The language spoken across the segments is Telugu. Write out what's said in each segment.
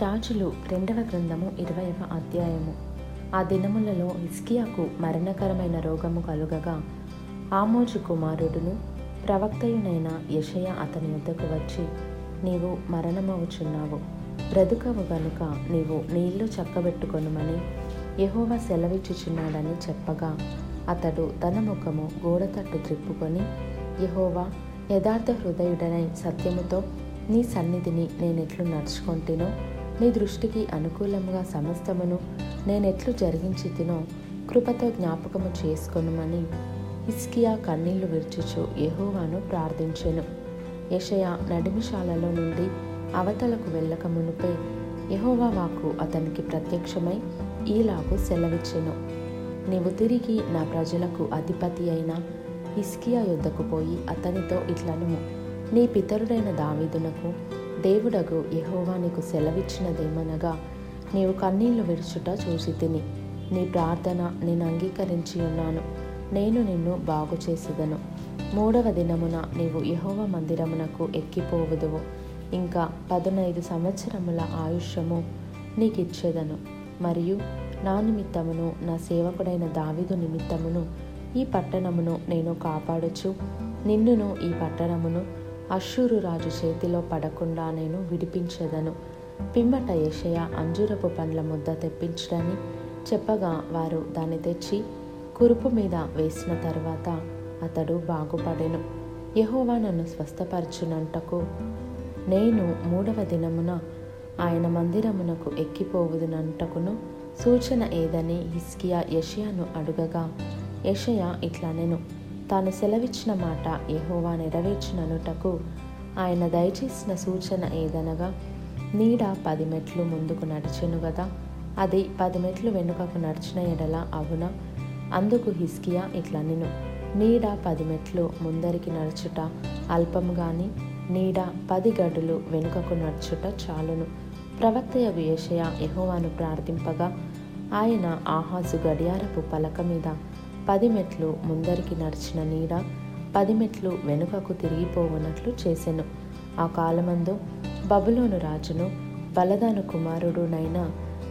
రాజులు రెండవ గ్రంథము ఇరవైవ అధ్యాయము. ఆ దినములలో హిస్కియాకు మరణకరమైన రోగము కలుగగా ఆమోజు కుమారుడును ప్రవక్తయునైన యషయ అతని యొద్దకు వచ్చి నీవు మరణమవుచున్నావు. బ్రతుకవు గనుక నీవు నీళ్ళు చక్కబెట్టుకొనుమని యహోవ సెలవిచ్చుచున్నాడని చెప్పగా అతడు తన ముఖము గోడ తట్టు త్రిప్పుకొని యహోవా యథార్థ హృదయుడనై సత్యముతో నీ సన్నిధిని నేనెట్లు నడుచుకొంటినో? నీ దృష్టికి అనుకూలముగా సమస్తమును నేనెట్లు జరిగించి తినో కృపతో జ్ఞాపకము చేసుకొనుమని ఇస్కియా కన్నీళ్ళు విర్చుచు యహోవాను ప్రార్థించెను. యషయ నడిమిశాలలో నుండి అవతలకు వెళ్ళక మునుపే యెహోవా వాక్కు అతనికి ప్రత్యక్షమై ఈలాగు సెలవిచ్చెను. నీవు తిరిగి నా ప్రజలకు అధిపతి అయిన హిస్కియా యుద్ధకు పోయి అతనితో ఇట్లనుము. నీ పితరుడైన దావీదునకు దేవుడగు యహోవా నీకు సెలవిచ్చినదేమనగా నీవు కన్నీళ్ళు విడుచుట చూసి తిని నీ ప్రార్థన నేను అంగీకరించి ఉన్నాను. నేను నిన్ను బాగు చేసేదను. మూడవ దినమున నీవు యహోవ మందిరమునకు ఎక్కిపోవుదువు. ఇంకా పదునైదు సంవత్సరముల ఆయుష్యము నీకిచ్చేదను. మరియు నా నిమిత్తమును నా సేవకుడైన దావిదు నిమిత్తమును ఈ పట్టణమును నేను కాపాడుచు నిన్నును ఈ పట్టణమును అశ్షూరు రాజు చేతిలో పడకుండా నేను విడిపించేదను. పిమ్మట యషయ అంజూరపు పండ్ల ముద్ద తెప్పించడని చెప్పగా వారు దాన్ని తెచ్చి కురుపు మీద వేసిన తర్వాత అతడు బాగుపడెను. యహోవా నన్ను స్వస్థపరచునంటకు నేను మూడవ దినమున ఆయన మందిరమునకు ఎక్కిపోవుదునంటకును సూచన ఏదని హిస్కియా యషయాను అడుగగా యషయా ఇట్లా నేను తాను సెలవిచ్చిన మాట యహోవా నెరవేర్చిననుటకు ఆయన దయచేసిన సూచన ఏదనగా నీడ పది మెట్లు ముందుకు నడిచెను గదా అది పది మెట్లు వెనుకకు నడిచిన ఎడల అవునా? అందుకు హిస్కియా ఇట్లా నేను నీడ పది మెట్లు ముందరికి నడుచుట అల్పం గాని నీడ పది గడులు వెనుకకు నడుచుట చాలును. ప్రవక్తయగు యెషయా యహోవాను ప్రార్థింపగా ఆయన ఆహాజు గడియారపు పలక మీద పది మెట్లు ముందరికి నడిచిన నీడ పది మెట్లు వెనుకకు తిరిగిపోవనట్లు చేసెను. ఆ కాలమందు బబులోను రాజును బలదాను కుమారుడునైన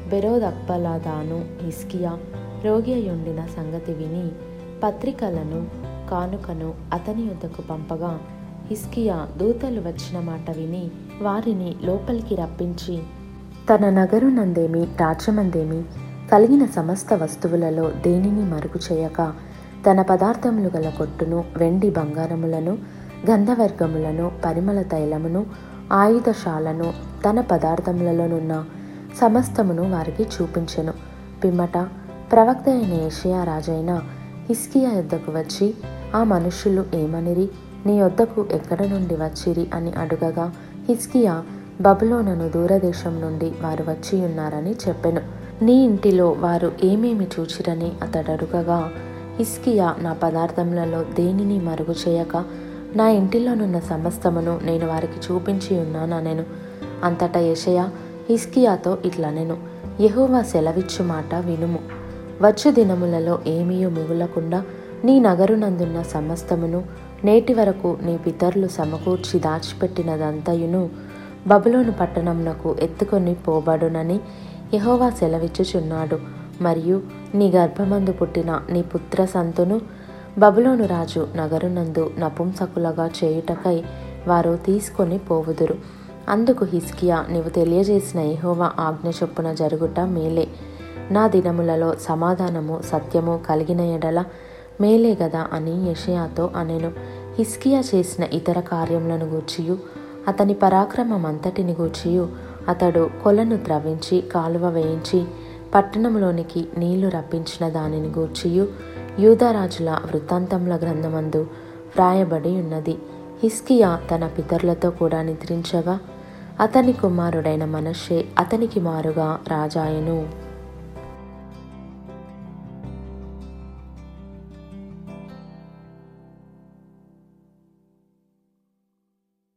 బెరోదక్బలాదాను హిస్కియా రోగి అయ్యుండిన సంగతి విని పత్రికలను కానుకను అతని యుద్ధకు పంపగా హిస్కియా దూతలు వచ్చిన మాట విని వారిని లోపలికి రప్పించి తన నగరునందేమి రాజ్యమందేమి కలిగిన సమస్త వస్తువులలో దేనిని మరుగు చేయక తన పదార్థములు గల కొట్టును వెండి బంగారములను గంధవర్గములను పరిమళ తైలమును ఆయుధశాలను తన పదార్థములలోనున్న సమస్తమును వారికి చూపించెను. పిమ్మట ప్రవక్త అయిన ఏషియా రాజైన హిస్కియా యొద్దకు వచ్చి ఆ మనుష్యులు ఏమనిరి? నీ యొద్దకు ఎక్కడ నుండి వచ్చిరి? అని అడుగగా హిస్కియా బబులోనను దూరదేశం నుండి వారు వచ్చి ఉన్నారని చెప్పెను. నీ ఇంటిలో వారు ఏమేమి చూచిరని అతడు అడుగగా హిస్కియా నా పదార్థములలో దేనిని మరుగు చేయక నా ఇంటిలోనున్న సమస్తమును నేను వారికి చూపించి ఉన్నానెను అంతటా యషయ హిస్కియాతో ఇట్లా నేను యెహోవా సెలవిచ్చు మాట వినుము. వచ్చు దినములలో ఏమీయూ మిగులకుండా నీ నగరునందున్న సమస్తమును నేటి వరకు నీ పితరులు సమకూర్చి దాచిపెట్టినదంతయును బబులోను పట్టణమునకు ఎత్తుకొని పోబడునని యహోవా సెలవిచ్చుచున్నాడు. మరియు నీ గర్భమందు పుట్టిన నీ పుత్ర సంతును బబులోను రాజు నగరునందు నపుంసకులగా చేయుటకై వారు తీసుకొని పోవుదురు. అందుకు హిస్కియా నీవు తెలియజేసిన ఎహోవా ఆజ్ఞ చొప్పున జరుగుట మేలే. నా దినములలో సమాధానము సత్యము కలిగిన ఎడల మేలే గదా అని యషయాతో అనెను. హిస్కియా చేసిన ఇతర కార్యములను గూర్చియు అతని పరాక్రమం అంతటిని గూర్చియు అతడు కొలను త్రవించి కాలువ వేయించి పట్టణంలోనికి నీళ్ళు రప్పించిన దానిని గూర్చియు యూదరాజుల వృత్తాంతముల గ్రంథమందు వ్రాయబడి ఉన్నది. హిస్కియా తన పితరులతో కూడా నిద్రించగా అతని కుమారుడైన మనషే అతనికి మారుగా రాజాయను.